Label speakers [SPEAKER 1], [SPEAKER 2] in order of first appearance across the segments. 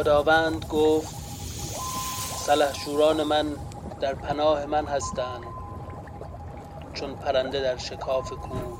[SPEAKER 1] خداوند گفت سلحشوران من در پناه من هستند چون پرنده در شکاف کوه.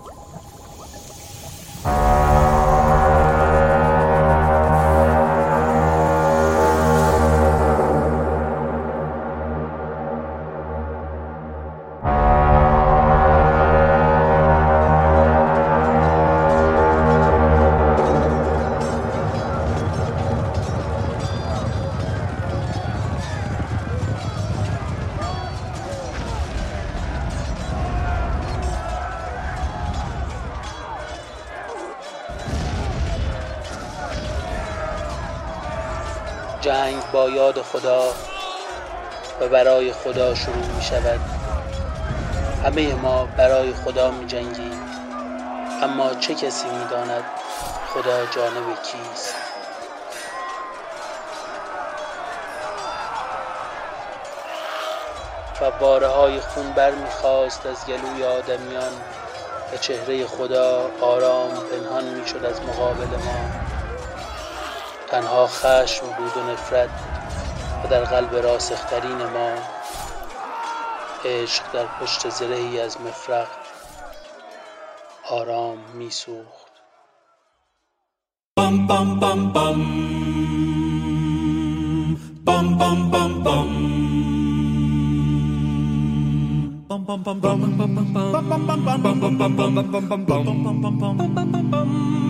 [SPEAKER 1] جنگ با یاد خدا و برای خدا شروع می شود. همه ما برای خدا می جنگیم اما چه کسی می داند خدا جانب کیست؟ فواره های خون بر می خواست از گلوی آدمیان و چهره خدا آرام پنهان می شد از مقابل ما. تنها خشم بود و نفرت و در قلب راسخترین ما عشق در پشت زرهی از مفرق آرام میسوخت بام بام بام بام بام بام بام بام bum bum bum bum bum bum bum bum bum bum bum bum bum bum bum bum bum bum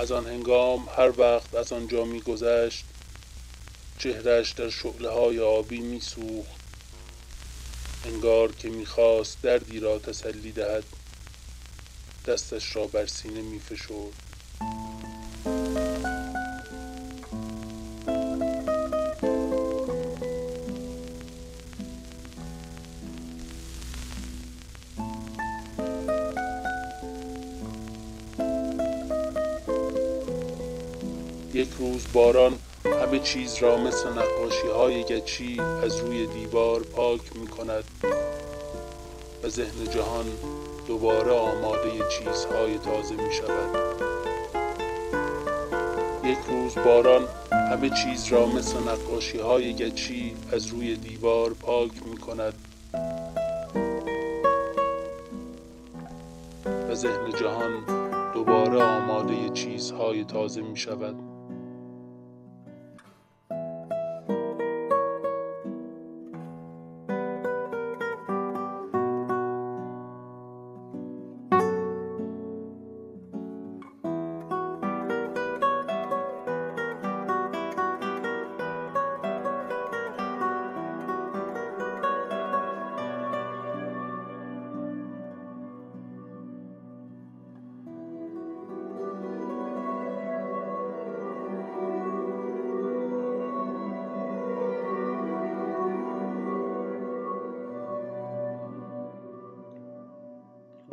[SPEAKER 1] از آن هنگام هر وقت از آنجا میگذشت چهرش در شعله های آبی میسوخت. انگار که می‌خواست دردی را تسلی دهد دستش را بر سینه میفشرد. یک روز باران همه چیز را مثل نقاشی های گچی از روی دیوار پاک می کند و ذهن جهان دوباره آماده چیزهای تازه می شود یک روز باران همه چیز را مثل نقاشی های گچی از روی دیوار پاک می کند و ذهن جهان دوباره آماده چیزهای تازه می شود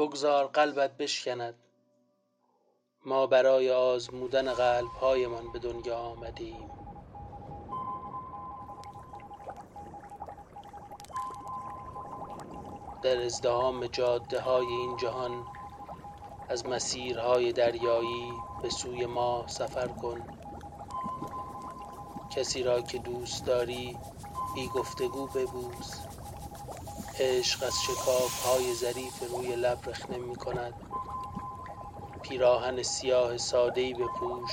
[SPEAKER 1] بگذار قلبت بشکند. ما برای آزمودن قلبهایمان به دنیا آمدیم. در ازدهام جاده های این جهان از مسیرهای دریایی به سوی ما سفر کن. کسی را که دوست داری بی گفتگو ببوس. عشق از شکاف های ظریف روی لب رخنه می کند پیراهن سیاه سادهی بپوش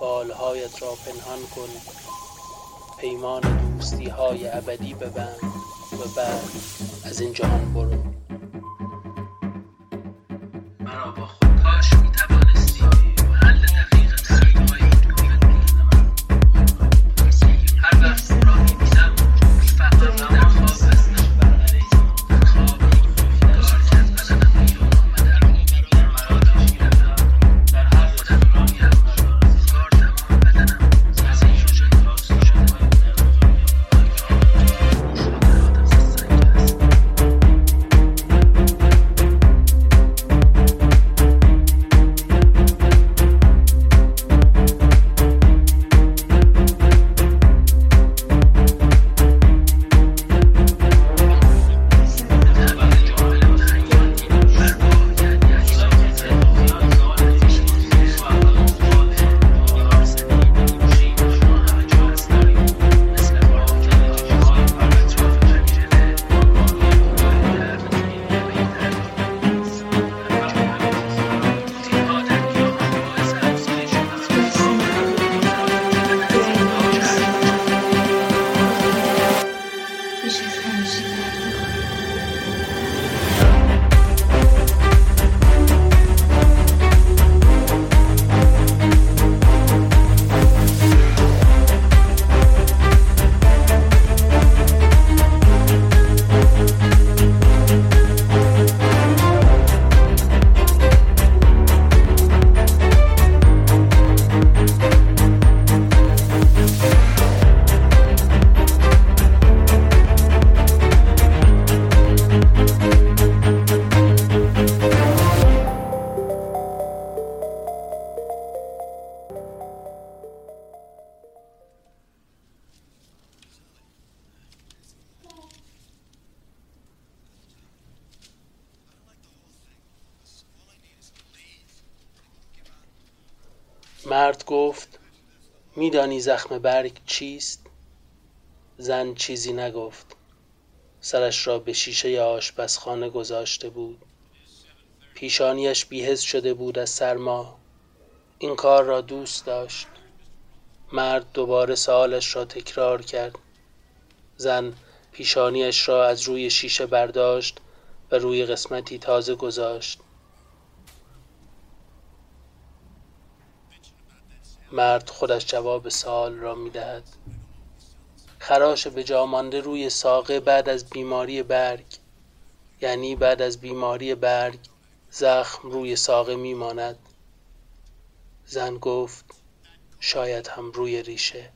[SPEAKER 1] بالهایت را پنهان کن. پیمان دوستی های ابدی ببند و بعد از این جهان برو.
[SPEAKER 2] مرد گفت میدانی زخم برگ چیست؟ زن چیزی نگفت. سرش را به شیشه آشپزخانه گذاشته بود. پیشانیش بیهز شده بود از سرما. این کار را دوست داشت. مرد دوباره سوالش را تکرار کرد. زن پیشانیش را از روی شیشه برداشت و روی قسمتی تازه گذاشت. مرد خودش جواب سوال را می دهد خراش به جا مانده روی ساقه بعد از بیماری برگ یعنی بعد از بیماری برگ زخم روی ساقه می ماند زن گفت شاید هم روی ریشه.